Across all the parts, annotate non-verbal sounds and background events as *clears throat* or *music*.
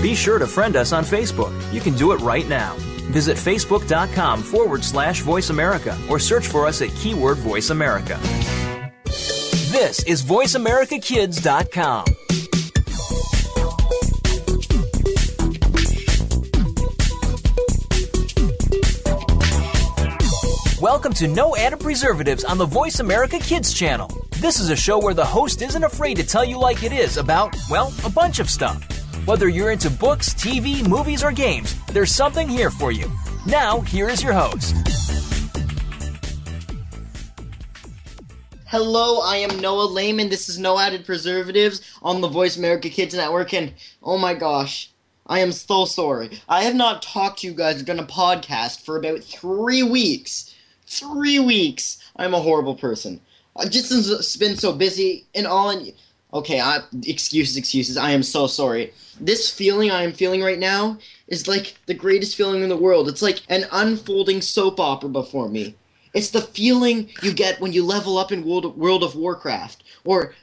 Be sure to friend us on Facebook. You can do it right now. Visit facebook.com forward slash voice America or search for us at keyword voice America. This is voiceamericakids.com. Welcome to No Added Preservatives on the Voice America Kids channel. This is a show where the host isn't afraid to tell you like it is about, well, a bunch of stuff. Whether you're into books, TV, movies, or games, there's something here for you. Now, here is your host. Hello, I am Noah Lehman. This is No Added Preservatives on the Voice America Kids Network, and oh my gosh, I am so sorry. I have not talked to you guys on a podcast for about three weeks three weeks. I'm a horrible person. I've just been so busy and all. And okay, I, excuses, excuses. I am so sorry. This feeling I am feeling right now is like the greatest feeling in the world. It's like an unfolding soap opera before me. It's the feeling you get when you level up in World of, World of Warcraft, or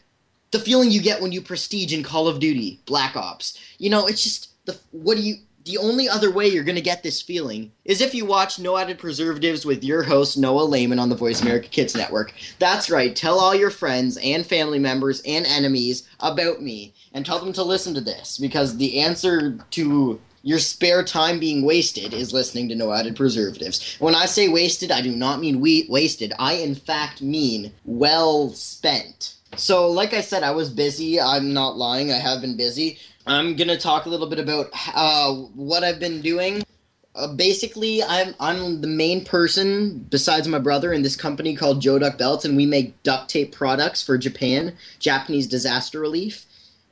the feeling you get when you prestige in Call of Duty, Black Ops. You know, it's just the what do you the only other way you're going to get this feeling is if you watch No Added Preservatives with your host, Noah Lehman, on the Voice America Kids Network. That's right, tell all your friends and family members and enemies about me and tell them to listen to this because the answer to your spare time being wasted is listening to No Added Preservatives. When I say wasted, I do not mean we- wasted, I in fact mean well spent. So, like I said, I was busy. I'm not lying. I have been busy. I'm gonna talk a little bit about uh, what I've been doing. Uh, basically, I'm I'm the main person besides my brother in this company called Joduk Beltz, and we make duct tape products for Japan, Japanese disaster relief.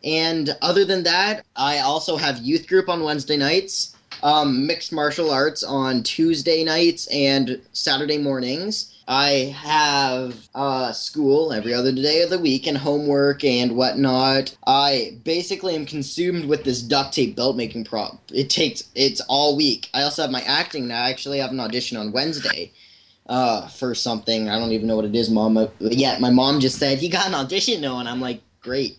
And other than that, I also have youth group on Wednesday nights, um, mixed martial arts on Tuesday nights and Saturday mornings I have uh, school every other day of the week and homework and whatnot. I basically am consumed with this duct tape belt making prop. It takes it's all week. I also have my acting. now. I actually have an audition on Wednesday uh, for something. I don't even know what it is, mom. Uh, yeah, my mom just said he got an audition, no, and I'm like, great.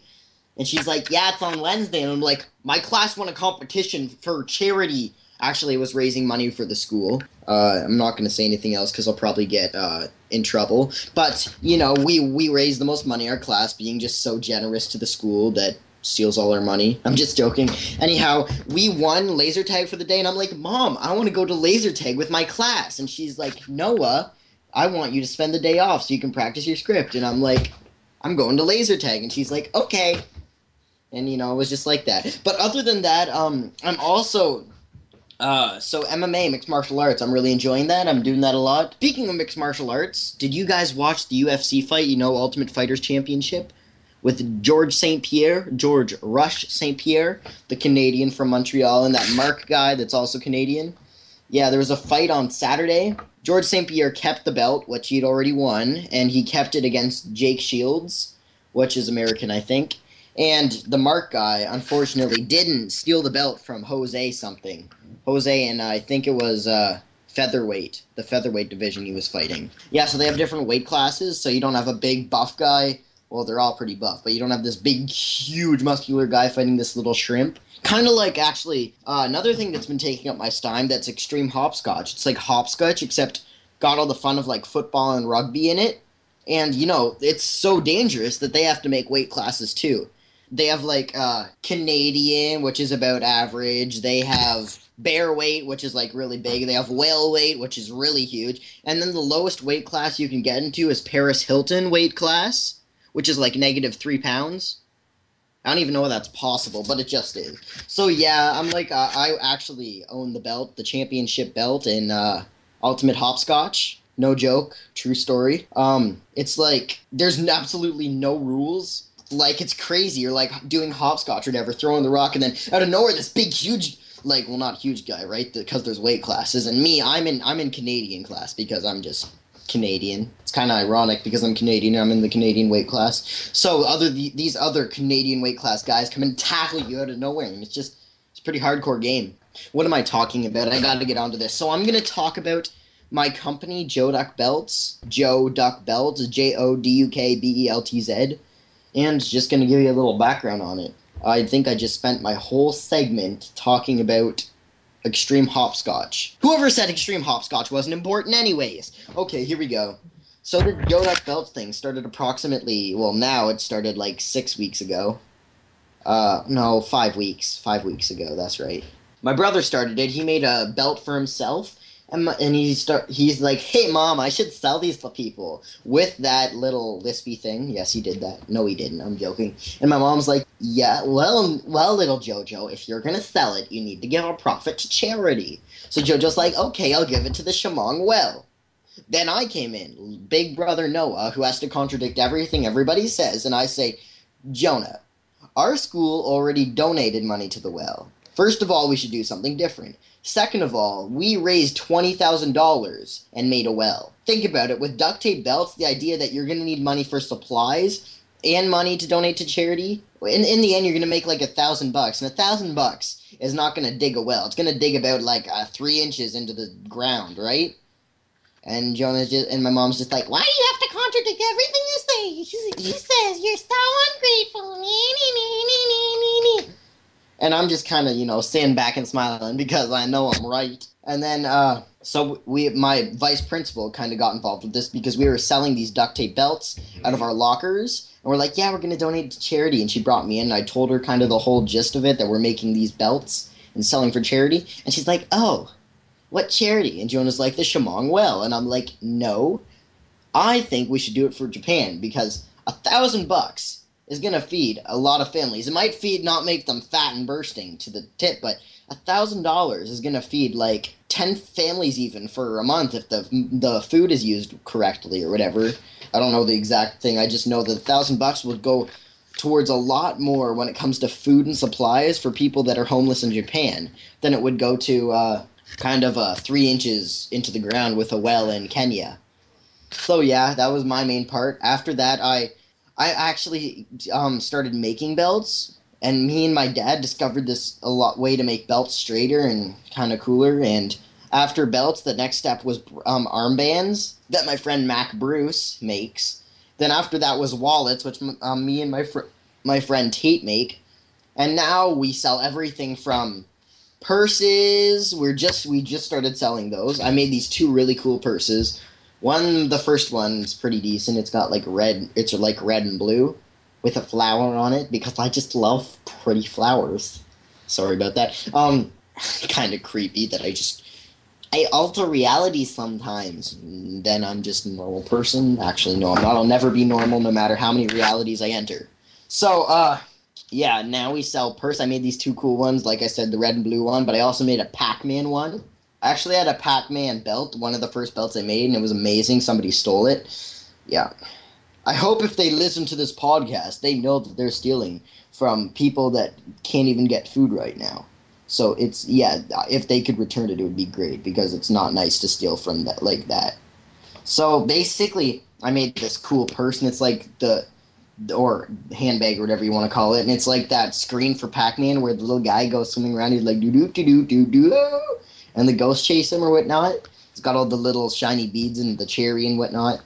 And she's like, yeah, it's on Wednesday, and I'm like, my class won a competition for charity Actually, it was raising money for the school. Uh, I'm not going to say anything else because I'll probably get uh, in trouble. But you know, we we raised the most money. Our class being just so generous to the school that steals all our money. I'm just joking. Anyhow, we won laser tag for the day, and I'm like, Mom, I want to go to laser tag with my class, and she's like, Noah, I want you to spend the day off so you can practice your script, and I'm like, I'm going to laser tag, and she's like, okay. And you know, it was just like that. But other than that, um, I'm also uh, so MMA, mixed martial arts, I'm really enjoying that. I'm doing that a lot. Speaking of mixed martial arts, did you guys watch the UFC fight? You know, Ultimate Fighters Championship with George St. Pierre, George Rush St. Pierre, the Canadian from Montreal, and that Mark guy that's also Canadian. Yeah, there was a fight on Saturday. George St. Pierre kept the belt, which he'd already won, and he kept it against Jake Shields, which is American, I think. And the Mark guy, unfortunately, didn't steal the belt from Jose something. Jose, and I think it was uh, featherweight, the featherweight division he was fighting. Yeah, so they have different weight classes, so you don't have a big buff guy. Well, they're all pretty buff, but you don't have this big, huge, muscular guy fighting this little shrimp. Kind of like, actually, uh, another thing that's been taking up my time that's extreme hopscotch. It's like hopscotch, except got all the fun of like football and rugby in it. And, you know, it's so dangerous that they have to make weight classes too. They have like uh, Canadian, which is about average. They have bear weight, which is like really big. They have whale weight, which is really huge. And then the lowest weight class you can get into is Paris Hilton weight class, which is like negative three pounds. I don't even know if that's possible, but it just is. So yeah, I'm like, uh, I actually own the belt, the championship belt in uh, Ultimate Hopscotch. No joke, true story. Um, it's like there's absolutely no rules. Like it's crazy. You're like doing hopscotch or whatever, throwing the rock, and then out of nowhere, this big, huge like well not huge guy right? Because there's weight classes. And me i'm in i'm in canadian class because i'm just canadian. It's kind of ironic because i'm canadian and i'm in the canadian weight class. So other these other canadian weight class guys come and tackle you out of nowhere and it's just it's pretty hardcore game. What am i talking about? I gotta get onto this. So i'm gonna talk about my company joduk beltz. Joe duck belts j-o-d-u-k-b-e-l-t-z and just gonna give you a little background on it I think I just spent my whole segment talking about extreme hopscotch. Whoever said extreme hopscotch wasn't important, anyways. Okay, here we go. So the donut belt thing started approximately, well, now it started like six weeks ago. Uh, no, five weeks. Five weeks ago, that's right. My brother started it. He made a belt for himself, and, and he start, he's like, "Hey, mom, I should sell these to people with that little lispy thing." Yes, he did that. No, he didn't. I'm joking. And my mom's like, "Yeah, well, well, little Jojo, if you're gonna sell it, you need to give a profit to charity." So Jojo's like, "Okay, I'll give it to the Chemong Well." Then I came in, big brother Noah, who has to contradict everything everybody says, and I say, Jonah, our school already donated money to the well. First of all, we should do something different. Second of all, we raised $20,000 and made a well. Think about it with duct tape belts, the idea that you're going to need money for supplies and money to donate to charity, in, in the end, you're going to make like a thousand bucks. And a thousand bucks is not going to dig a well. It's going to dig about like uh, three inches into the ground, right? And Jonah's just, and my mom's just like, why do you have to contradict everything you say? He, says you're so ungrateful. Nee, nee, nee, And I'm just kind of, you know, standing back and smiling *laughs* because I know I'm right. And then, uh, so we, my vice principal kind of got involved with this because we were selling these duct tape belts out of our lockers. And we're like, yeah, we're going to donate to charity. And she brought me in and I told her kind of the whole gist of it that we're making these belts and selling for charity. And she's like, oh, what charity? And Jonah's like, the Chemong Well. And I'm like, no, I think we should do it for Japan because a thousand bucks is going to feed a lot of families. It might feed, not make them fat and bursting to the tip, but a thousand dollars is going to feed like 10 families even for a month if the, the food is used correctly or whatever. I don't know the exact thing. I just know that a thousand bucks would go towards a lot more when it comes to food and supplies for people that are homeless in Japan than it would go to uh, kind of uh, three inches into the ground with a well in Kenya. So yeah, that was my main part. After that, I I actually um, started making belts, and me and my dad discovered this a lot way to make belts straighter and kind of cooler. And after belts, the next step was um, armbands that my friend Mac Bruce makes. Then after that was wallets, which um, me and my fr- my friend Tate make. And now we sell everything from purses. We're just we just started selling those. I made these two really cool purses. One, the first one's pretty decent. It's got like red. It's like red and blue with a flower on it because I just love pretty flowers. Sorry about that. Um, *laughs* kind of creepy that I just I alter reality sometimes. Then I'm just a normal person. Actually, no, I'm not. I'll never be normal, no matter how many realities I enter. So, uh, yeah, now we sell purse. I made these two cool ones, like I said, the red and blue one, but I also made a Pac-Man one. Actually had a Pac-Man belt, one of the first belts I made, and it was amazing. Somebody stole it. Yeah. I hope if they listen to this podcast, they know that they're stealing from people that can't even get food right now. So it's yeah, if they could return it, it would be great because it's not nice to steal from that like that. So basically, I made this cool purse, and it's like the or handbag or whatever you want to call it, and it's like that screen for Pac-Man where the little guy goes swimming around. He's like do do do do do do, and the ghosts chase him or whatnot. It's got all the little shiny beads and the cherry and whatnot.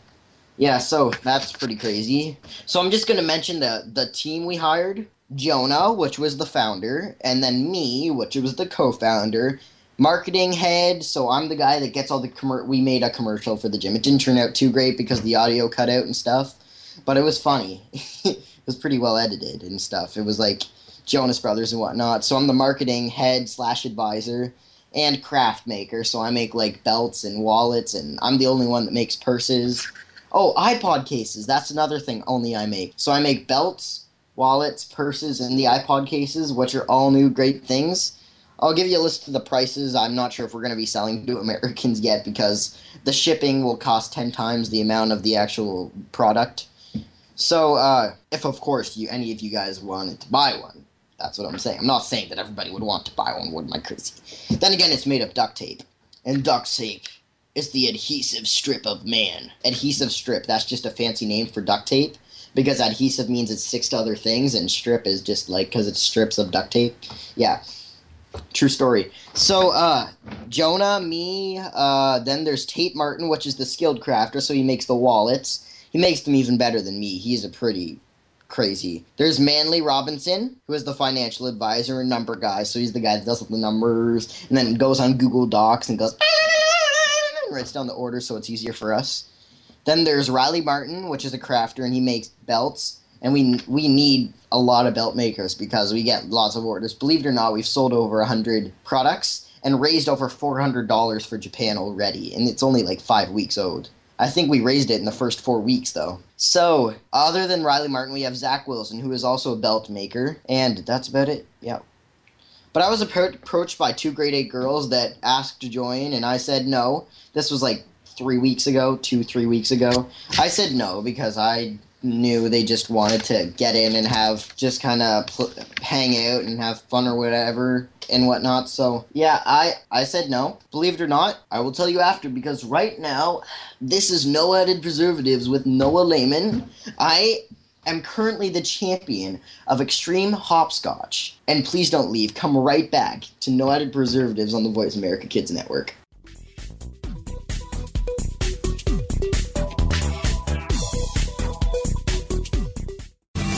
Yeah, so that's pretty crazy. So I'm just gonna mention the the team we hired: Jonah, which was the founder, and then me, which was the co-founder. Marketing head, so I'm the guy that gets all the commer- We made a commercial for the gym. It didn't turn out too great because the audio cut out and stuff but it was funny. *laughs* it was pretty well edited and stuff. It was like Jonas Brothers and whatnot. So I'm the marketing head slash advisor and craft maker. So I make like belts and wallets, and I'm the only one that makes purses. Oh, iPod cases. That's another thing only I make. So I make belts, wallets, purses, and the iPod cases, which are all new great things. I'll give you a list of the prices. I'm not sure if we're going to be selling to Americans *laughs* yet because the shipping will cost 10 times the amount of the actual product. So, uh, if of course you any of you guys wanted to buy one, that's what I'm saying. I'm not saying that everybody would want to buy one. Am I crazy? Then again, it's made of duct tape, and duct tape is the adhesive strip of man. Adhesive strip. That's just a fancy name for duct tape because adhesive means it sticks to other things, and strip is just like because it's strips of duct tape. Yeah. True story. So, uh, Jonah, me, uh, then there's Tate Martin, which is the skilled crafter, so he makes the wallets he makes them even better than me. He's a pretty crazy. There's Manley Robinson, who is the financial advisor and number guy. So he's the guy that does all the numbers and then goes on Google Docs and goes *laughs* and writes down the order so it's easier for us. Then there's Riley Martin, which is a crafter and he makes belts. And we we need a lot of belt makers because we get lots of orders. Believe it or not, we've sold over 100 products and raised over $400 for Japan already. And it's only like five weeks old. I think we raised it in the first four weeks, though. So, other than Riley Martin, we have Zach Wilson, who is also a belt maker, and that's about it. Yeah. But I was appro- approached by two grade eight girls that asked to join, and I said no. This was like three weeks ago, two, three weeks ago. I said no because I knew they just wanted to get in and have just kind of pl- hang out and have fun or whatever and whatnot. So yeah, I I said no. Believe it or not, I will tell you after because right now this is no added preservatives with Noah Lehman. I am currently the champion of extreme hopscotch. And please don't leave. Come right back to no added preservatives on the Voice America Kids Network.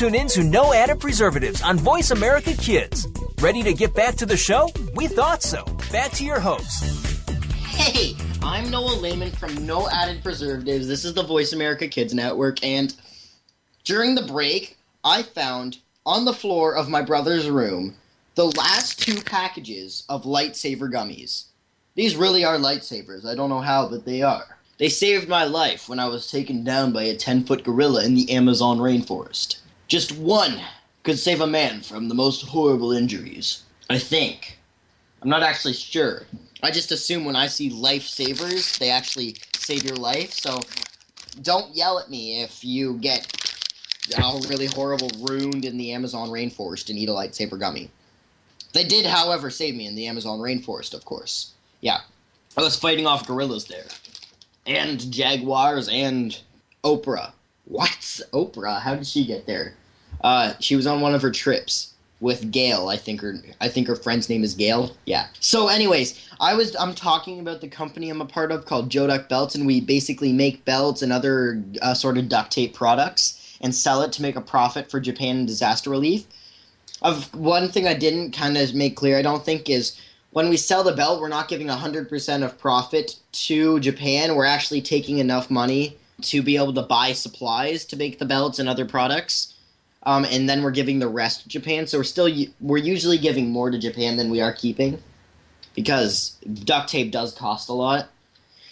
You're in to No Added Preservatives on Voice America Kids. Ready to get back to the show? We thought so. Back to your host. Hey, I'm Noah Lehman from No Added Preservatives. This is the Voice America Kids Network, and during the break, I found on the floor of my brother's room the last two packages of lightsaber gummies. These really are lightsabers. I don't know how, but they are. They saved my life when I was taken down by a 10 foot gorilla in the Amazon rainforest. Just one could save a man from the most horrible injuries. I think. I'm not actually sure. I just assume when I see lifesavers, they actually save your life. So don't yell at me if you get a really horrible wound in the Amazon rainforest and eat a lightsaber gummy. They did, however, save me in the Amazon rainforest, of course. Yeah. I was fighting off gorillas there. And jaguars and Oprah. What? Oprah? How did she get there? Uh, she was on one of her trips with Gail. I think her I think her friend's name is Gail. Yeah. So, anyways, I was I'm talking about the company I'm a part of called Joduk Beltz, and we basically make belts and other uh, sort of duct tape products and sell it to make a profit for Japan disaster relief. Of one thing I didn't kind of make clear, I don't think is when we sell the belt, we're not giving 100% of profit to Japan. We're actually taking enough money to be able to buy supplies to make the belts and other products. Um, and then we're giving the rest to Japan. So we're still we're usually giving more to Japan than we are keeping, because duct tape does cost a lot.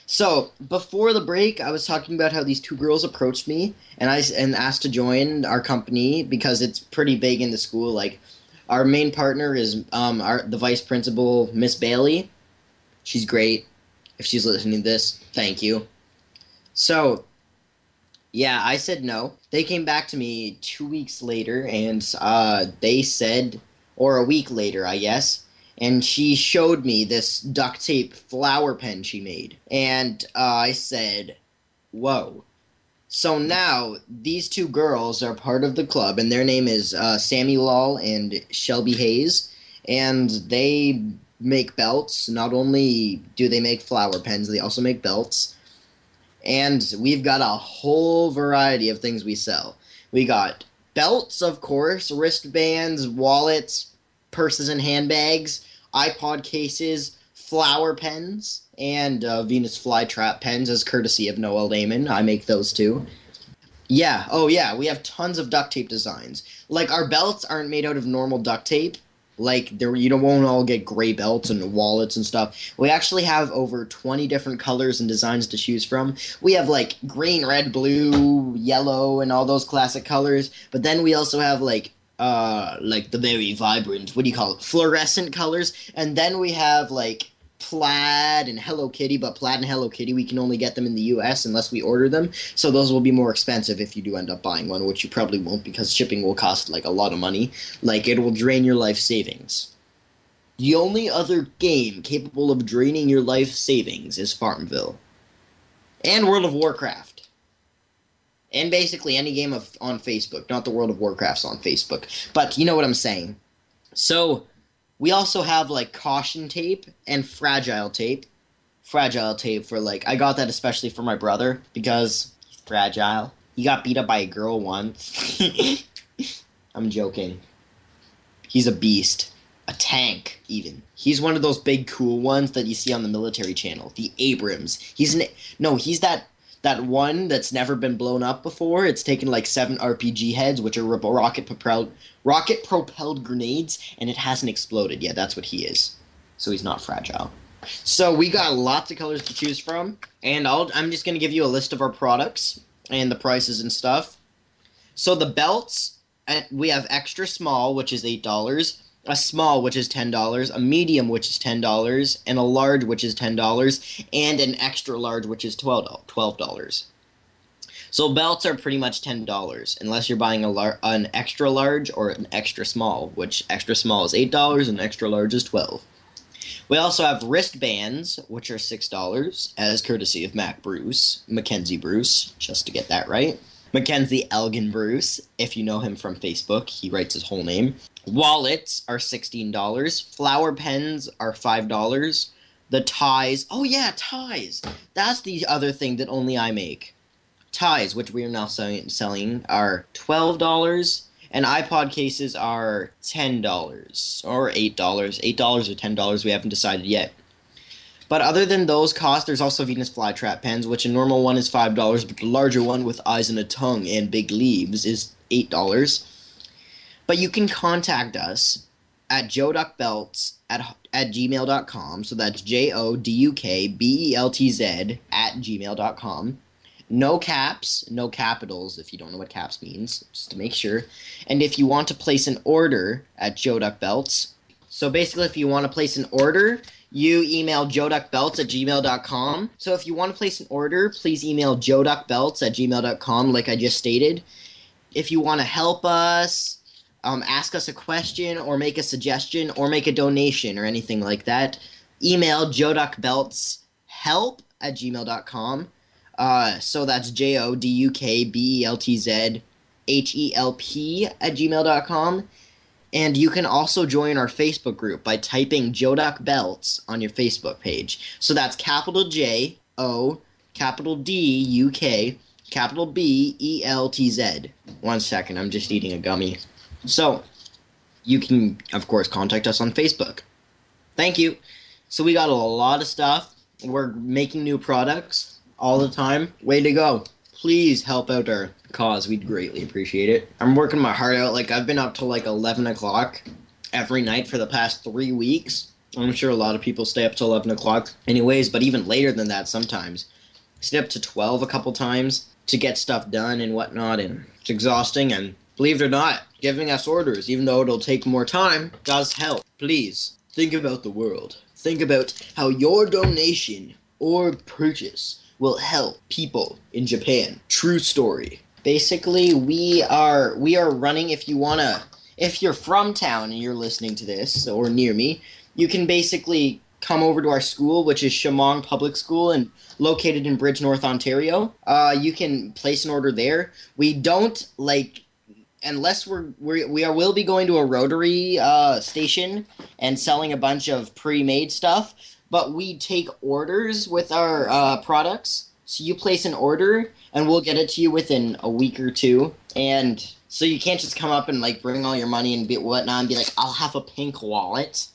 So before the break, I was talking about how these two girls approached me and I and asked to join our company because it's pretty big in the school. Like our main partner is um, our the vice principal, Miss Bailey. She's great. If she's listening to this, thank you. So yeah, I said no. They came back to me two weeks later, and uh, they said, or a week later, I guess, and she showed me this duct tape flower pen she made. And uh, I said, Whoa. So now these two girls are part of the club, and their name is uh, Sammy Law and Shelby Hayes, and they make belts. Not only do they make flower pens, they also make belts. And we've got a whole variety of things we sell. We got belts, of course, wristbands, wallets, purses and handbags, iPod cases, flower pens, and uh, Venus flytrap pens as courtesy of Noah Lehman. I make those too. Yeah, oh yeah, we have tons of duct tape designs. Like our belts aren't made out of normal duct tape. Like there, you don't won't all get gray belts and wallets and stuff. We actually have over twenty different colors and designs to choose from. We have like green, red, blue, yellow, and all those classic colors. But then we also have like uh, like the very vibrant, what do you call it, fluorescent colors, and then we have like plaid and Hello Kitty, but plaid and Hello Kitty we can only get them in the U.S. unless we order them, so those will be more expensive if you do end up buying one, which you probably won't because shipping will cost like a lot of money. Like it will drain your life savings. The only other game capable of draining your life savings is Farmville. And World of Warcraft and basically any game of on Facebook, not the World of Warcrafts on Facebook. But you know what I'm saying. So we also have like caution tape and fragile tape. Fragile tape for like I got that especially for my brother because he's fragile. He got beat up by a girl once. *laughs* I'm joking. He's a beast. A tank, even. He's one of those big cool ones that you see on the military channel. The Abrams. He's an no, he's that that one that's never been blown up before. It's taken like seven RPG heads, which are rocket propelled rocket propelled grenades, and it hasn't exploded yet. That's what he is. So he's not fragile. So we got lots of colors to choose from, and I'll, I'm just gonna give you a list of our products and the prices and stuff. So the belts, uh, we have extra small, which is eight dollars a small, which is $10, a medium, which is $10, and a large, which is $10, and an extra large, which is $12. So belts are pretty much $10, unless you're buying a lar- an extra large or an extra small, which extra small is $8 and extra large is 12 We also have wristbands, which are $6, as courtesy of Mac Bruce, Mackenzie Bruce, just to get that right. Mackenzie Elgin Bruce, if you know him from Facebook, he writes his whole name. Wallets are $16. Flower pens are $5. The ties, oh yeah, ties. That's the other thing that only I make. Ties, which we are now selling, are $12. And iPod cases are $10 or $8. $8 or $10, we haven't decided yet. But other than those costs, there's also Venus flytrap pens, which a normal one is five dollars, but the larger one with eyes and a tongue and big leaves is eight dollars. But you can contact us at jodukbeltz at, at gmail.com. So that's J O D U K B E L T Z at gmail.com. No caps, no capitals if you don't know what caps means, just to make sure. And if you want to place an order at Joduk Beltz, so basically if you want to place an order, you email jodukbeltz at gmail.com. So if you want to place an order, please email jodukbeltz at gmail.com, like I just stated. If you want to help us, um, ask us a question, or make a suggestion, or make a donation, or anything like that, email jodukbeltzhelp at gmail.com. Uh, so that's J O D U K B E L T Z H E L P at gmail.com. And you can also join our Facebook group by typing Joduk Beltz on your Facebook page. So that's capital J O, capital D U K, capital B E L T Z. One second, I'm just eating a gummy. So you can, of course, contact us on Facebook. Thank you. So we got a lot of stuff. We're making new products all the time. Way to go. please help out our cause. We'd greatly appreciate it. I'm working my heart out. Like I've been up till like 11 o'clock every night for the past three weeks. I'm sure a lot of people stay up till 11 o'clock, anyways. But even later than that, sometimes stay up to 12 a couple times to get stuff done and whatnot, and it's exhausting. And believe it or not, giving us orders, even though it'll take more time, does help. Please think about the world. Think about how your donation or purchase will help people in Japan. True story. Basically, we are we are running if you want to if you're from town and you're listening to this or near me, you can basically come over to our school, which is Chemong Public School and located in Bridgenorth, Ontario. Uh, you can place an order there. We don't like unless we're, we're we are will be going to a rotary uh, station and selling a bunch of pre-made stuff but we take orders with our uh, products. So you place an order and we'll get it to you within a week or two. And so you can't just come up and like bring all your money and be whatnot and be like i'll have a pink wallet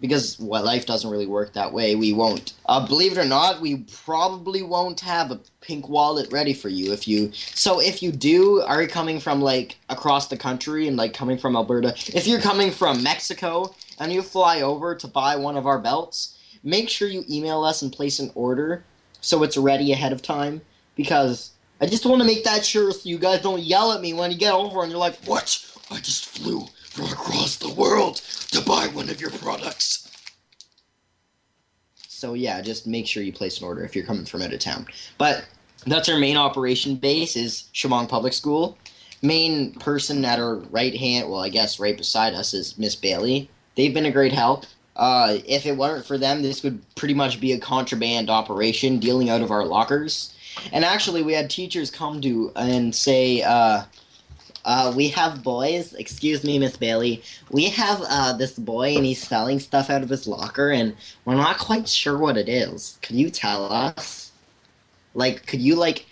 because well, life doesn't really work that way. We won't. Uh, believe it or not, we probably won't have a pink wallet ready for you if you. So if you do, are you coming from like across the country and like coming from Alberta? If you're coming from Mexico and you fly over to buy one of our belts, make sure you email us and place an order so it's ready ahead of time because I just want to make that sure so you guys don't yell at me when you get over and you're like, "What? I just flew." From across the world to buy one of your products. So yeah, just make sure you place an order if you're coming from out of town. But that's our main operation base is Chemong Public School. Main person at our right hand, well, I guess right beside us is Miss Bailey. They've been a great help. Uh, if it weren't for them, this would pretty much be a contraband operation dealing out of our lockers. And actually, we had teachers come to and say, uh, uh, we have boys. Excuse me, Miss Bailey. We have uh, this boy, and he's selling stuff out of his locker, and we're not quite sure what it is. Could you tell us? Like, could you like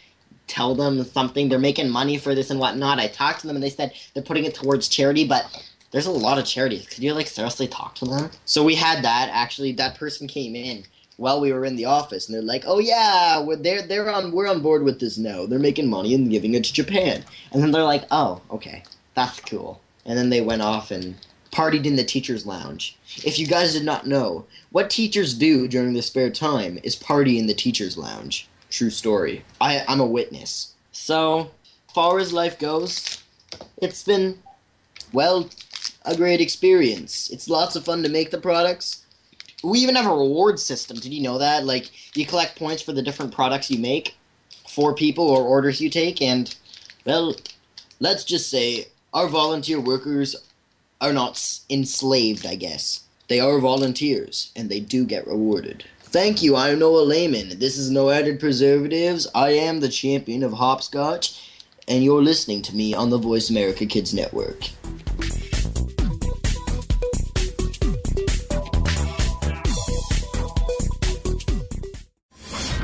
tell them something? They're making money for this and whatnot. I talked to them, and they said they're putting it towards charity, but there's a lot of charities. Could you like seriously talk to them? So we had that. Actually, that person came in while we were in the office, and they're like, "Oh yeah, we're they're they're on we're on board with this No, They're making money and giving it to Japan." And then they're like, "Oh, okay, that's cool." And then they went off and partied in the teachers' lounge. If you guys did not know, what teachers do during their spare time is party in the teachers' lounge. True story. I I'm a witness. So, far as life goes, it's been well a great experience. It's lots of fun to make the products we even have a reward system. Did you know that? Like you collect points for the different products you make for people or orders you take, and well, let's just say our volunteer workers are not enslaved. I guess they are volunteers, and they do get rewarded. Thank you. I'm Noah Lehman. This is No Added Preservatives. I am the champion of hopscotch, and you're listening to me on the Voice America Kids Network.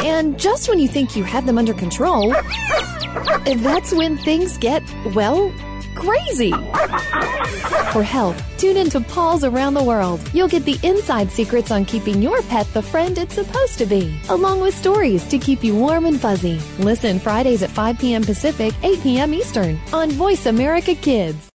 And just when you think you have them under control, that's when things get, well, crazy. For help, tune into Paws Around the World. You'll get the inside secrets on keeping your pet the friend it's supposed to be, along with stories to keep you warm and fuzzy. Listen Fridays at 5 p.m. Pacific, 8 p.m. Eastern on Voice America Kids.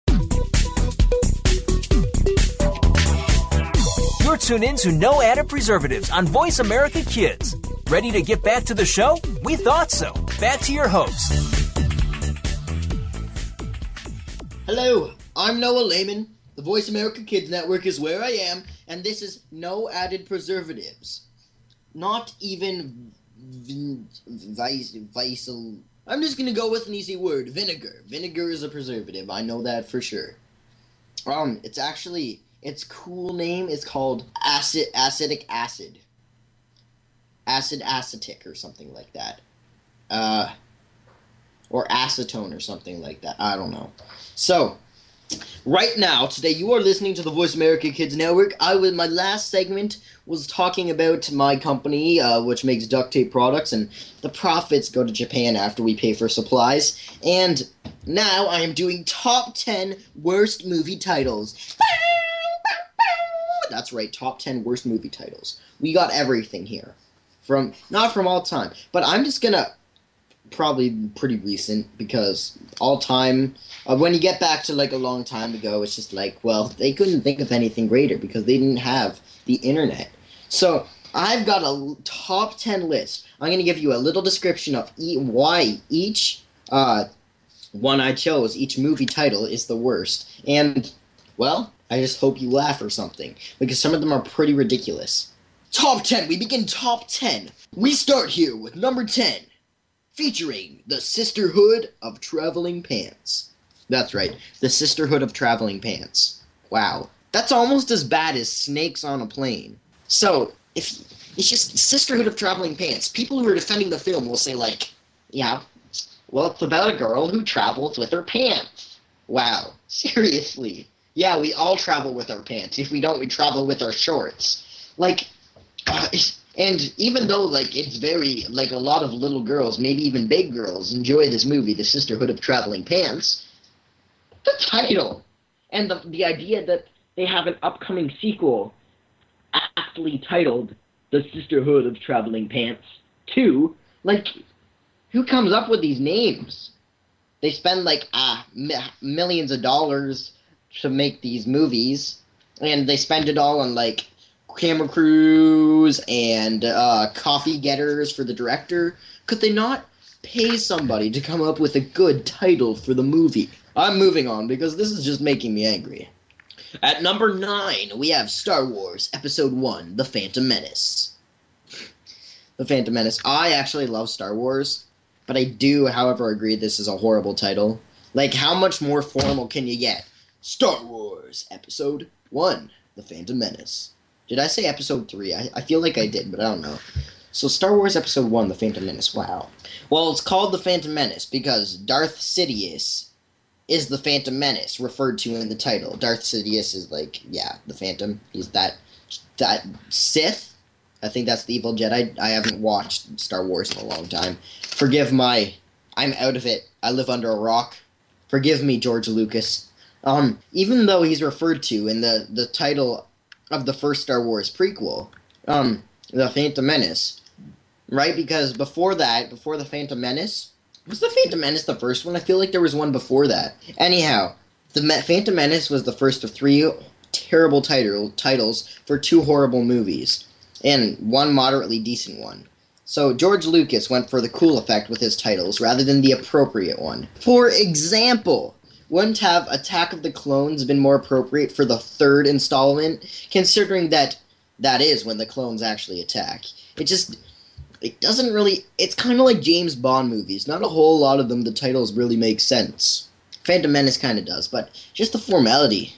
You're tuned in to No Added Preservatives on Voice America Kids. Ready to get back to the show? We thought so. Back to your host. Hello, I'm Noah Lehman. The Voice America Kids Network is where I am, and this is no added preservatives. Not even vice, vice, I'm just gonna go with an easy word vinegar. Vinegar is a preservative, I know that for sure. Um, it's actually, its cool name is called acid, acidic acid. Acid acetic or something like that. Uh, or acetone or something like that. I don't know. So, right now, today, you are listening to the Voice America Kids Network. I was my last segment was talking about my company, uh, which makes duct tape products, and the profits go to Japan after we pay for supplies. And now I am doing top ten worst movie titles. That's right, top ten worst movie titles. We got everything here, from not from all time, but I'm just gonna probably pretty recent because all time uh, when you get back to like a long time ago it's just like well they couldn't think of anything greater because they didn't have the internet. So i've got a top 10 list. I'm going to give you a little description of e- why each uh, one i chose each movie title is the worst. And well i just hope you laugh or something because some of them are pretty ridiculous top 10 we begin top 10 we start here with number 10 featuring the Sisterhood of Traveling Pants. That's right, the Sisterhood of Traveling Pants. Wow, that's almost as bad as snakes on a plane. So, if it's just Sisterhood of Traveling Pants, people who are defending the film will say like, yeah, well, it's about a girl who travels with her pants. Wow, *laughs* seriously. Yeah, we all travel with our pants. If we don't, we travel with our shorts. Like, uh, and even though like it's very like a lot of little girls, maybe even big girls, enjoy this movie, The Sisterhood of Traveling Pants, the title and the the idea that they have an upcoming sequel aptly titled The Sisterhood of Traveling Pants 2, like who comes up with these names? They spend like mi- millions of dollars to make these movies and they spend it all on like camera crews and uh, coffee getters for the director. Could they not pay somebody to come up with a good title for the movie? I'm moving on because this is just making me angry. At number nine, we have Star Wars Episode 1 The Phantom Menace. The Phantom Menace. I actually love Star Wars, but I do, however, agree this is a horrible title. Like, how much more formal can you get? Star Wars Episode 1 The Phantom Menace. Did I say episode three? I, I feel like I did, but I don't know. So Star Wars Episode One: The Phantom Menace. Wow. Well, it's called The Phantom Menace because Darth Sidious is the Phantom Menace, referred to in the title. Darth Sidious is like, yeah, the Phantom. He's that that Sith. I think that's the evil Jedi. I haven't watched Star Wars in a long time. Forgive my, I'm out of it. I live under a rock. Forgive me, George Lucas. Um, even though he's referred to in the the title of the first Star Wars prequel, um, The Phantom Menace, right? Because before that, before The Phantom Menace, was The Phantom Menace the first one? I feel like there was one before that. Anyhow, The Me- Phantom Menace was the first of three terrible title- titles for two horrible movies, and one moderately decent one. So George Lucas went for the cool effect with his titles rather than the appropriate one. For example, wouldn't have Attack of the Clones been more appropriate for the third installment, considering that that is when the clones actually attack? It just it doesn't really. It's kind of like James Bond movies. Not a whole lot of them. The titles really make sense. Phantom Menace kind of does, but just the formality.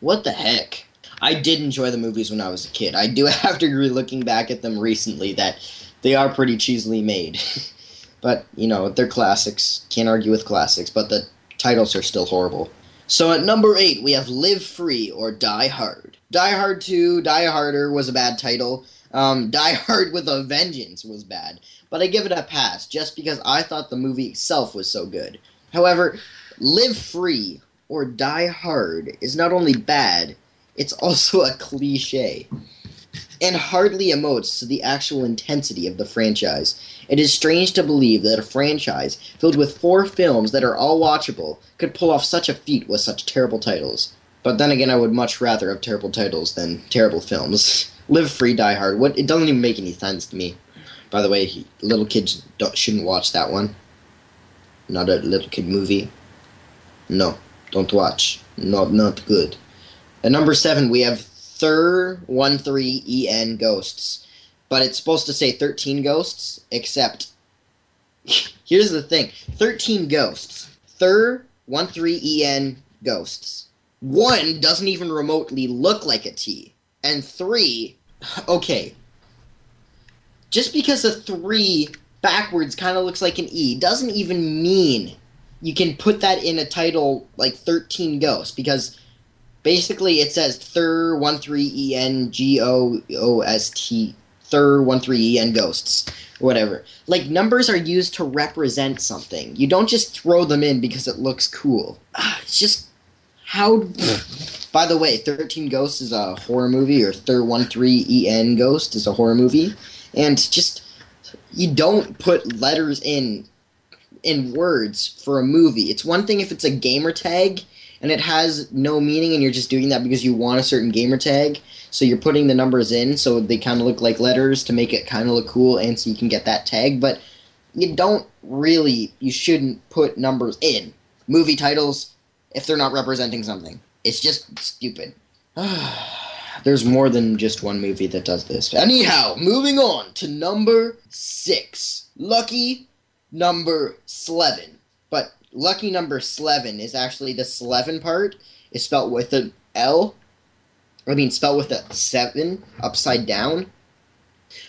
What the heck? I did enjoy the movies when I was a kid. I do *laughs* have to agree, looking back at them recently, that they are pretty cheesily made. *laughs* but you know, they're classics. Can't argue with classics. But the titles are still horrible. So at number eight, we have Live Free or Die Hard. Die Hard 2, Die Harder was a bad title. Um, *laughs* Die Hard with a Vengeance was bad. But I give it a pass just because I thought the movie itself was so good. However, Live Free or Die Hard is not only bad, it's also a cliche and hardly emotes to the actual intensity of the franchise. It is strange to believe that a franchise filled with four films that are all watchable could pull off such a feat with such terrible titles. But then again, I would much rather have terrible titles than terrible films. *laughs* Live Free, Die Hard. What? It doesn't even make any sense to me. By the way, little kids shouldn't watch that one. Not a little kid movie. No, don't watch. Not not good. At number seven, we have Thur one three en ghosts, but it's supposed to say thirteen ghosts. Except, *laughs* here's the thing: thirteen ghosts. Thir one three en ghosts. One doesn't even remotely look like a T, and three, okay. Just because a three backwards kind of looks like an E doesn't even mean you can put that in a title like 13 Ghosts because basically it says Thur 13ENGOOST Thur 13EN Ghosts or whatever. Like numbers are used to represent something. You don't just throw them in because it looks cool. Ah, it's just how By the way, 13 Ghosts is a horror movie or Thur 13EN Ghost is a horror movie and just you don't put letters in in words for a movie. It's one thing if it's a gamer tag and it has no meaning and you're just doing that because you want a certain gamer tag. So you're putting the numbers in so they kind of look like letters to make it kind of look cool and so you can get that tag, but you don't really you shouldn't put numbers in movie titles if they're not representing something. It's just stupid. *sighs* There's more than just one movie that does this. Anyhow, moving on to number 6. Lucky number Slevin. But lucky number Slevin is actually the Slevin part is spelled with an L. I mean, spelled with a 7 upside down.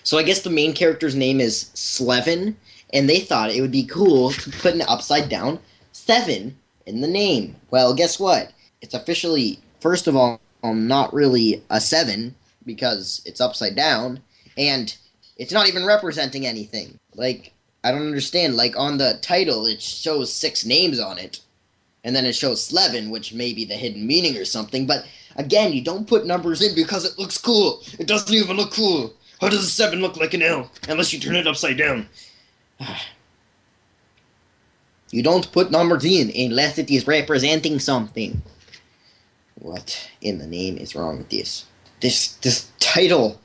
So I guess the main character's name is Slevin, and they thought it would be cool to put an upside down 7 in the name. Well, guess what? It's officially, first of all, um, not really a 7 because it's upside down, and it's not even representing anything. Like, I don't understand. Like on the title, it shows six names on it, and then it shows Slevin, which may be the hidden meaning or something. But again, you don't put numbers in because it looks cool. It doesn't even look cool. How does a seven look like an L unless you turn it upside down? *sighs* you don't put numbers in unless it is representing something. What in the name is wrong with this? This this title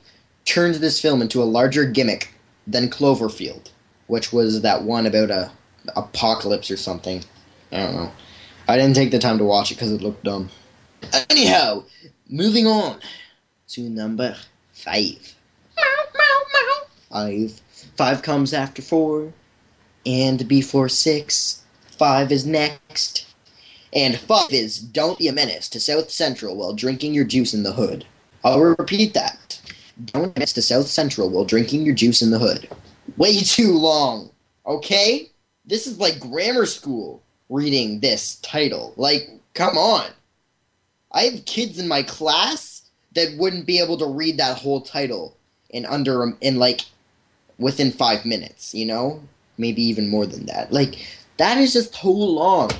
turns this film into a larger gimmick than Cloverfield which was that one about a apocalypse or something. I don't know. I didn't take the time to watch it because it looked dumb. Anyhow, moving on to number five. Five. Five comes after four, and before six. Five is next. And five is don't be a menace to South Central while drinking your juice in the hood. I'll repeat that. Don't be a menace to South Central while drinking your juice in the hood way *laughs* too long. Okay? This is like grammar school reading this title. Like, come on. I have kids in my class that wouldn't be able to read that whole title in under in like within 5 minutes, you know? Maybe even more than that. Like that is just too long.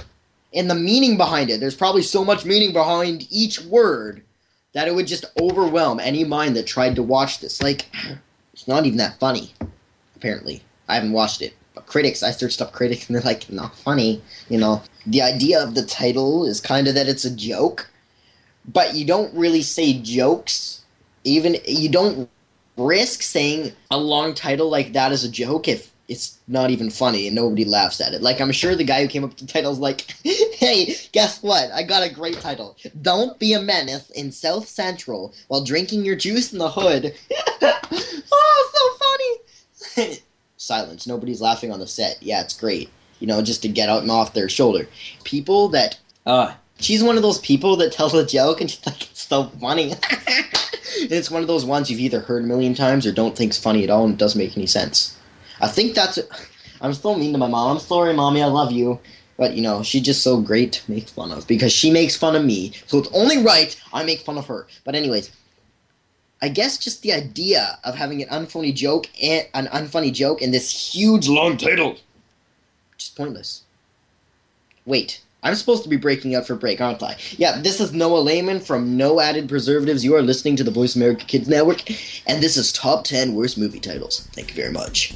And the meaning behind it, there's probably so much meaning behind each word that it would just overwhelm any mind that tried to watch this. Like *clears throat* it's not even that funny apparently. I haven't watched it. But critics, I searched up critics and they're like, not funny. You know, the idea of the title is kind of that it's a joke, but you don't really say jokes. Even, you don't risk saying a long title like that as a joke if it's not even funny and nobody laughs at it. Like, I'm sure the guy who came up with the title is like, *laughs* hey, guess what? I got a great title. Don't be a menace in South Central while drinking your juice in the hood. *laughs* oh, so funny! *laughs* silence. Nobody's laughing on the set. Yeah, it's great. You know, just to get out and off their shoulder. People that uh she's one of those people that tells a joke and she's like it's so funny. and *laughs* it's one of those ones you've either heard a million times or don't think's funny at all and it doesn't make any sense. I think that's *laughs* I'm still mean to my mom. I'm sorry, mommy, I love you. But you know, she's just so great to make fun of because she makes fun of me. So it's only right I make fun of her. But anyways, I guess just the idea of having an unfunny joke and an unfunny joke in this huge long title, just pointless. Wait, I'm supposed to be breaking out for break, aren't I? Yeah, this is Noah Lehman from No Added Preservatives. You are listening to the Voice America Kids Network, and this is Top 10 Worst Movie Titles. Thank you very much.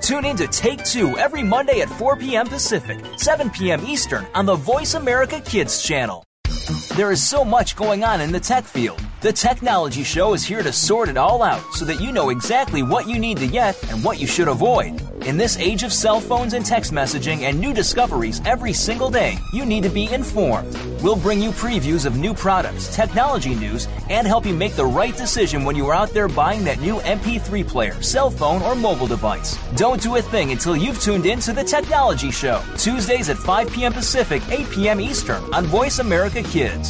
Tune in to Take Two every Monday at 4 p.m. Pacific, 7 p.m. Eastern on the Voice America Kids channel. There is so much going on in the tech field. The Technology Show is here to sort it all out so that you know exactly what you need to get and what you should avoid. In this age of cell phones and text messaging and new discoveries every single day, you need to be informed. We'll bring you previews of new products, technology news, and help you make the right decision when you are out there buying that new MP3 player, cell phone, or mobile device. Don't do a thing until you've tuned in to The Technology Show, Tuesdays at 5 p.m. Pacific, 8 p.m. Eastern on Voice America Kids.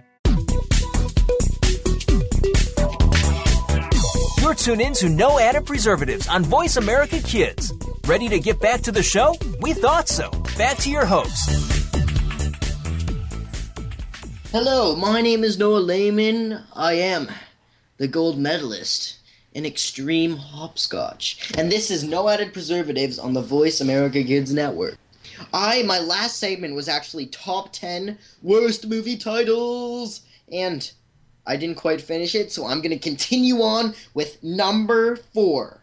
You're in to No Added Preservatives on Voice America Kids. Ready to get back to the show? We thought so. Back to your host. Hello, my name is Noah Lehman. I am the gold medalist in extreme hopscotch. And this is No Added Preservatives on the Voice America Kids Network. I, my last segment was actually top 10 worst movie titles. And I didn't quite finish it, so I'm going to continue on with number four.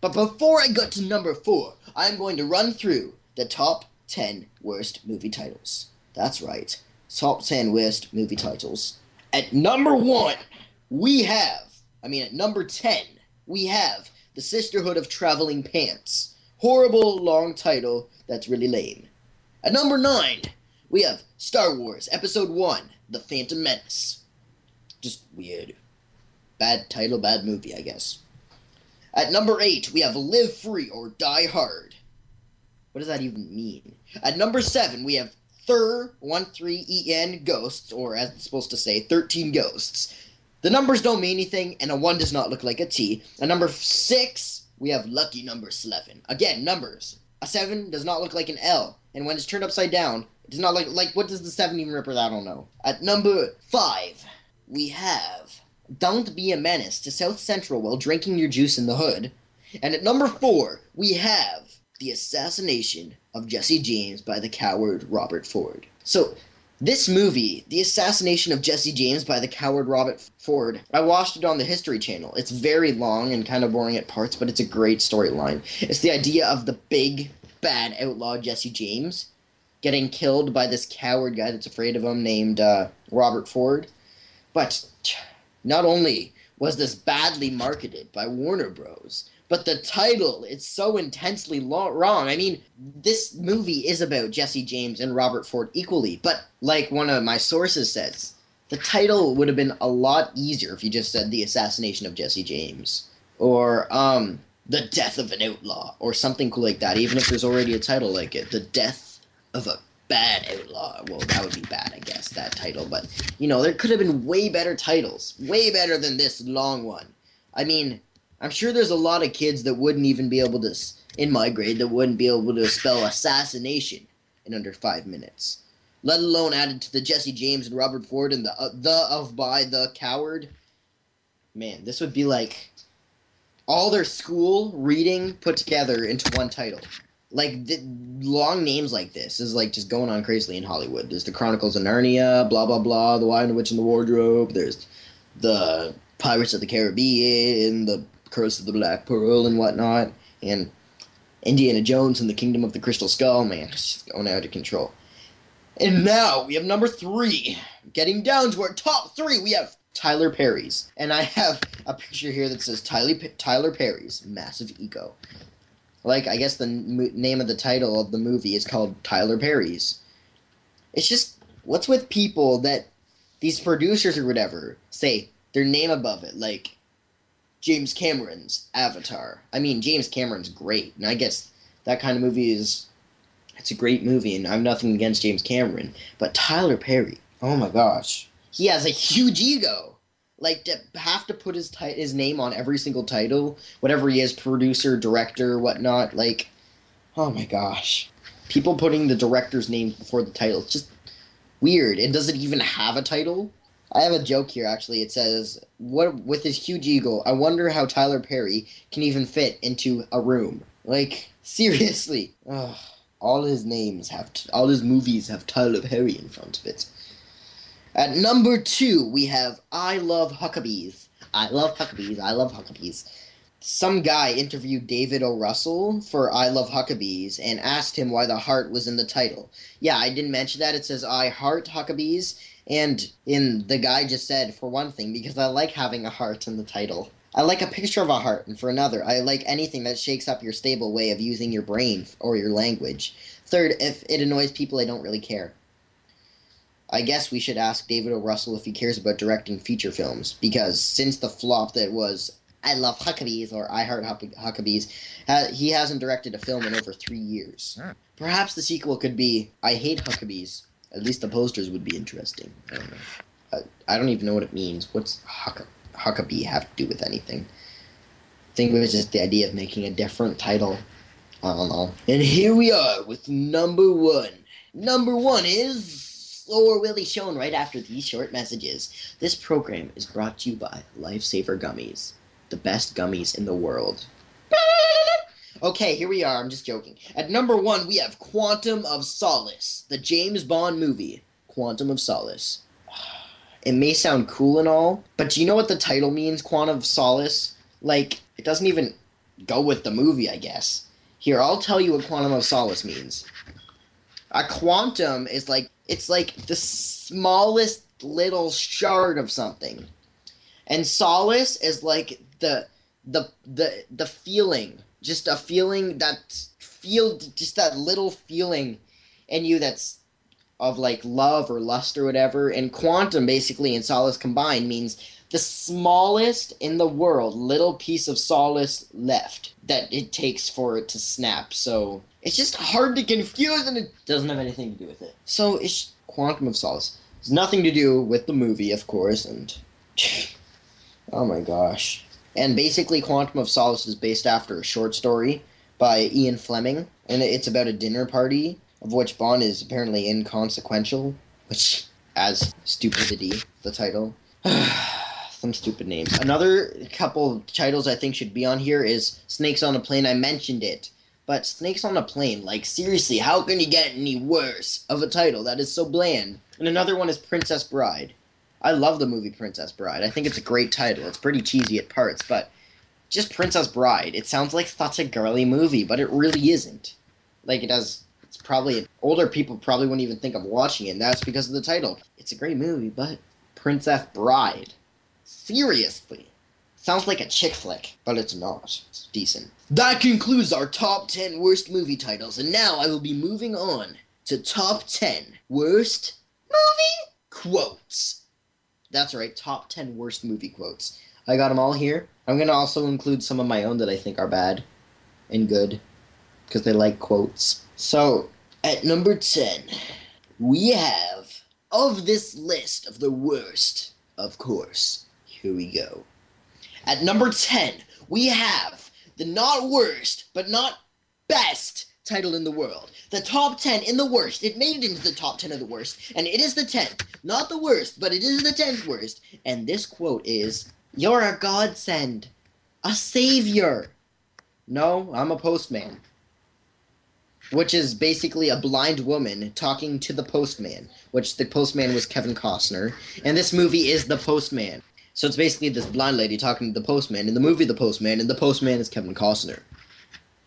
But before I get to number four, I'm going to run through the top 10 worst movie titles. That's right, top 10 worst movie titles. At number one, we have, I mean, at number 10, we have The Sisterhood of Traveling Pants. Horrible long title that's really lame. At number 9, we have Star Wars Episode 1 The Phantom Menace. Just weird. Bad title, bad movie, I guess. At number 8, we have Live Free or Die Hard. What does that even mean? At number 7, we have Thur 13EN Ghosts, or as it's supposed to say, 13 Ghosts. The numbers don't mean anything, and a 1 does not look like a T. At number 6, we have Lucky Number Slevin. Again, numbers. A 7 does not look like an L, and when it's turned upside down, it does not like, like, what does the 7 even represent? I don't know. At number 5, we have Don't Be a Menace to South Central while drinking your juice in the hood. And at number 4, we have The Assassination of Jesse James by the coward Robert Ford. So, this movie, The Assassination of Jesse James by the coward Robert Ford, I watched it on the History Channel. It's very long and kind of boring at parts, but it's a great storyline. It's the idea of the big, bad outlaw Jesse James getting killed by this coward guy that's afraid of him named uh, Robert Ford. But not only was this badly marketed by Warner Bros., but the title it's so intensely wrong. I mean, this movie is about Jesse James and Robert Ford equally, but like one of my sources says, the title would have been a lot easier if you just said the assassination of Jesse James or um the death of an outlaw or something cool like that. Even if there's already a title like it, the death of a bad outlaw. Well, that would be bad, I guess, that title. But you know, there could have been way better titles, way better than this long one. I mean, I'm sure there's a lot of kids that wouldn't even be able to, in my grade, that wouldn't be able to spell assassination in under five minutes. Let alone added to the Jesse James and Robert Ford and the uh, the of by the coward. Man, this would be like all their school reading put together into one title. Like the, long names like this is like just going on crazily in Hollywood. There's the Chronicles of Narnia, blah blah blah, the Lion, the Witch, and the Wardrobe. There's the Pirates of the Caribbean, the Curse of the Black Pearl, and whatnot, and Indiana Jones and the Kingdom of the Crystal Skull. Man, it's just going out of control. And now we have number three. Getting down to our top three, we have Tyler Perry's. And I have a picture here that says Tyler, Tyler Perry's Massive Ego. Like, I guess the m- name of the title of the movie is called Tyler Perry's. It's just, what's with people that these producers or whatever say their name above it? Like, James Cameron's Avatar. I mean, James Cameron's great, and I guess that kind of movie is it's a great movie, and I have nothing against James Cameron. But Tyler Perry, oh my gosh, he has a huge ego. Like to have to put his ti- his name on every single title, whatever he is, producer, director, whatnot. Like, oh my gosh, people putting the director's name before the title. It's just weird. It doesn't even have a title. I have a joke here actually. It says, "What with his huge ego, I wonder how Tyler Perry can even fit into a room." Like *laughs* seriously, Ugh. all his names have t- all his movies have Tyler Perry in front of it. At number two, we have I Love Huckabees. I love Huckabees. I love Huckabees. Some guy interviewed David O. Russell for I Love Huckabees and asked him why the heart was in the title. Yeah, I didn't mention that. It says I Heart Huckabees. And in the guy just said, for one thing, because I like having a heart in the title. I like a picture of a heart, and for another, I like anything that shakes up your stable way of using your brain or your language. Third, if it annoys people, I don't really care. I guess we should ask David O. Russell if he cares about directing feature films, because since the flop that was I Love Huckabees or I Heart Huckabees, he hasn't directed a film in over three years. Hmm. Perhaps the sequel could be I Hate Huckabees. At least the posters would be interesting. I don't know. I, I don't even know what it means. What's Hucka, Huckabee have to do with anything? I think it was just the idea of making a different title. I don't know. And here we are with number one. Number one is, or will be shown right after these short messages. This program is brought to you by Lifesaver Gummies, the best gummies in the world. Okay, here we are. I'm just joking. At number one, we have Quantum of Solace, the James Bond movie. Quantum of Solace. It may sound cool and all, but do you know what the title means, Quantum of Solace? Like, it doesn't even go with the movie, I guess. Here, I'll tell you what Quantum of Solace means. A quantum is like, it's like the smallest little shard of something. And solace is like the the the the feeling, just a feeling that feel just that little feeling in you that's of like love or lust or whatever. And quantum basically and solace combined means the smallest in the world little piece of solace left that it takes for it to snap. So it's just hard to confuse and it doesn't have anything to do with it. So it's quantum of solace. It's nothing to do with the movie, of course, and *laughs* oh my gosh. And basically, Quantum of Solace is based after a short story by Ian Fleming, and it's about a dinner party of which Bond is apparently inconsequential, which as stupidity, the title. *sighs* Some stupid names. Another couple titles I think should be on here is Snakes on a Plane. I mentioned it. But Snakes on a Plane, like seriously, how can you get any worse of a title that is so bland? And another one is Princess Bride. I love the movie Princess Bride. I think it's a great title. It's pretty cheesy at parts, but just Princess Bride. It sounds like such a girly movie, but it really isn't. Like it has it's probably older people probably wouldn't even think of watching it, and that's because of the title. It's a great movie, but Princess Bride. Seriously. Sounds like a chick flick, but it's not. It's decent. That concludes our top 10 worst movie titles, and now I will be moving on to top 10 worst movie quotes. That's right, top 10 worst movie quotes. I got them all here. I'm going to also include some of my own that I think are bad and good because they like quotes. So, at number 10, we have of this list of the worst, of course. Here we go. At number 10, we have the not worst, but not best title in the world. The top 10 in the worst. It made it into the top 10 of the worst, and it is the 10th. Not the worst, but it is the 10th worst. And this quote is You're a godsend, a savior. No, I'm a postman. Which is basically a blind woman talking to the postman, which the postman was Kevin Costner. And this movie is The Postman. So it's basically this blind lady talking to the postman. In the movie, The Postman, and the postman is Kevin Costner.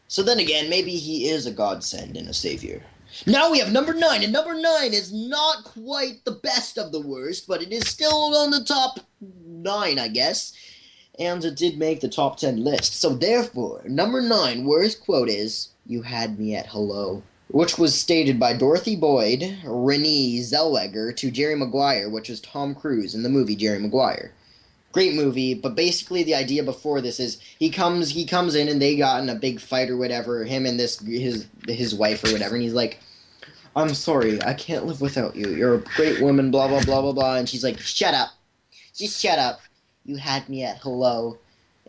So then again, maybe he is a godsend and a savior. Now we have number nine, and number nine is not quite the best of the worst, but it is still on the top nine, I guess. And it did make the top ten list. So therefore, number nine worst quote is You had me at hello. Which was stated by Dorothy Boyd, Renee Zellweger to Jerry Maguire, which was Tom Cruise in the movie Jerry Maguire great movie but basically the idea before this is he comes he comes in and they got in a big fight or whatever him and this his his wife or whatever and he's like i'm sorry i can't live without you. You're a great woman blah blah blah blah blah and she's like shut up. Just shut up. You had me at hello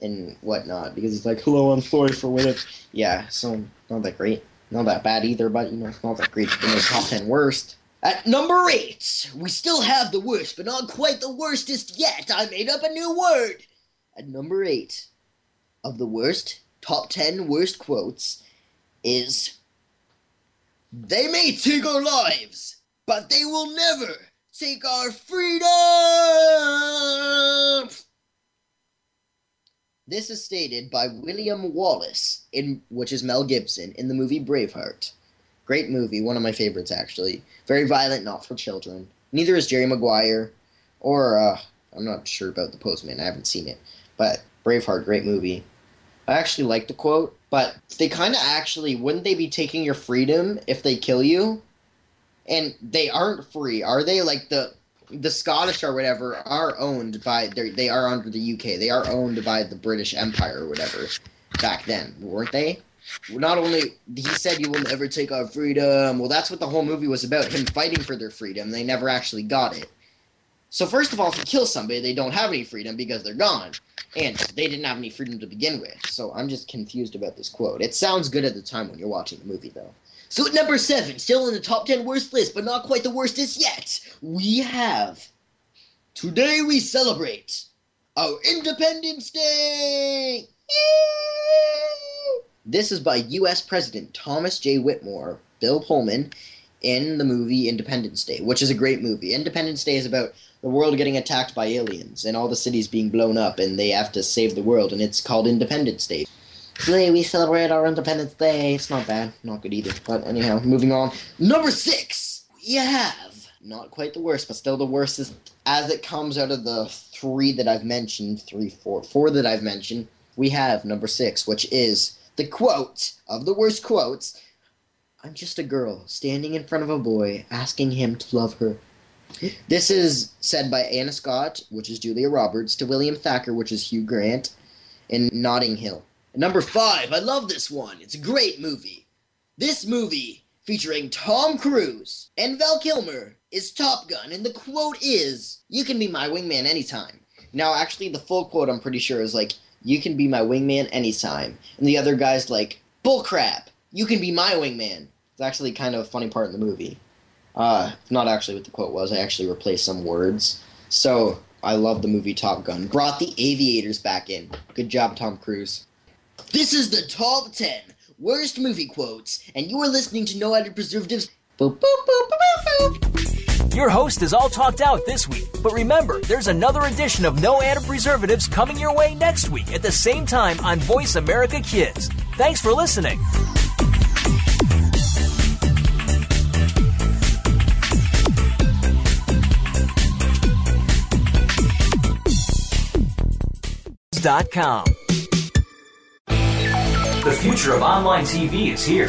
and whatnot because he's like hello i'm sorry for whatever yeah so not that great not that bad either but you know it's not that great the top 10 worst at number eight, we still have the worst, but not quite the worstest yet. I made up a new word. At number eight of the worst, top ten worst quotes is They may take our lives, but they will never take our freedom. This is stated by William Wallace, in which is Mel Gibson, in the movie Braveheart. Great movie, one of my favorites actually. Very violent, not for children. Neither is Jerry Maguire, or uh, I'm not sure about The Postman. I haven't seen it, but Braveheart, great movie. I actually like the quote, but they kind of actually wouldn't they be taking your freedom if they kill you? And they aren't free, are they? Like the the Scottish or whatever are owned by they are under the UK. They are owned by the British Empire or whatever back then, weren't they? Not only he said you will never take our freedom. Well that's what the whole movie was about him fighting for their freedom. They never actually got it. So first of all if you kill somebody they don't have any freedom because they're gone. And they didn't have any freedom to begin with. So i'm just confused about this quote. It sounds good at the time when you're watching the movie though. So at number seven still in the top 10 worst list but not quite the worst worstest yet. We have today we celebrate our independence day. Yay! This is by U.S. President Thomas J. Whitmore, Bill Pullman, in the movie Independence Day, which is a great movie. Independence Day is about the world getting attacked by aliens and all the cities being blown up, and they have to save the world, and it's called Independence Day. Today we celebrate our Independence Day. It's not bad, not good either. But anyhow, moving on. Number six, we have not quite the worst, but still the worst is as it comes out of the three that I've mentioned, three, four, four that I've mentioned we have number six, which is the quote of the worst quotes. I'm just a girl standing in front of a boy asking him to love her. This is said by Anna Scott, which is Julia Roberts, to William Thacker, which is Hugh Grant, in Notting Hill. Number five, I love this one. It's a great movie. This movie, featuring Tom Cruise and Val Kilmer, is Top Gun, and the quote is, You can be my wingman anytime. Now, actually, the full quote I'm pretty sure is like, You can be my wingman anytime. And the other guy's like, Bullcrap, you can be my wingman. It's actually kind of a funny part in the movie. Uh, not actually what the quote was, I actually replaced some words. So, I love the movie Top Gun. Brought the aviators back in. Good job, Tom Cruise. This is the top 10 worst movie quotes, and you are listening to No Added Preservatives. Boop, boop, boop. Your host is all talked out this week, but remember, there's another edition of No Added Preservatives coming your way next week at the same time on Voice America Kids. Thanks for listening. The future of online TV is here.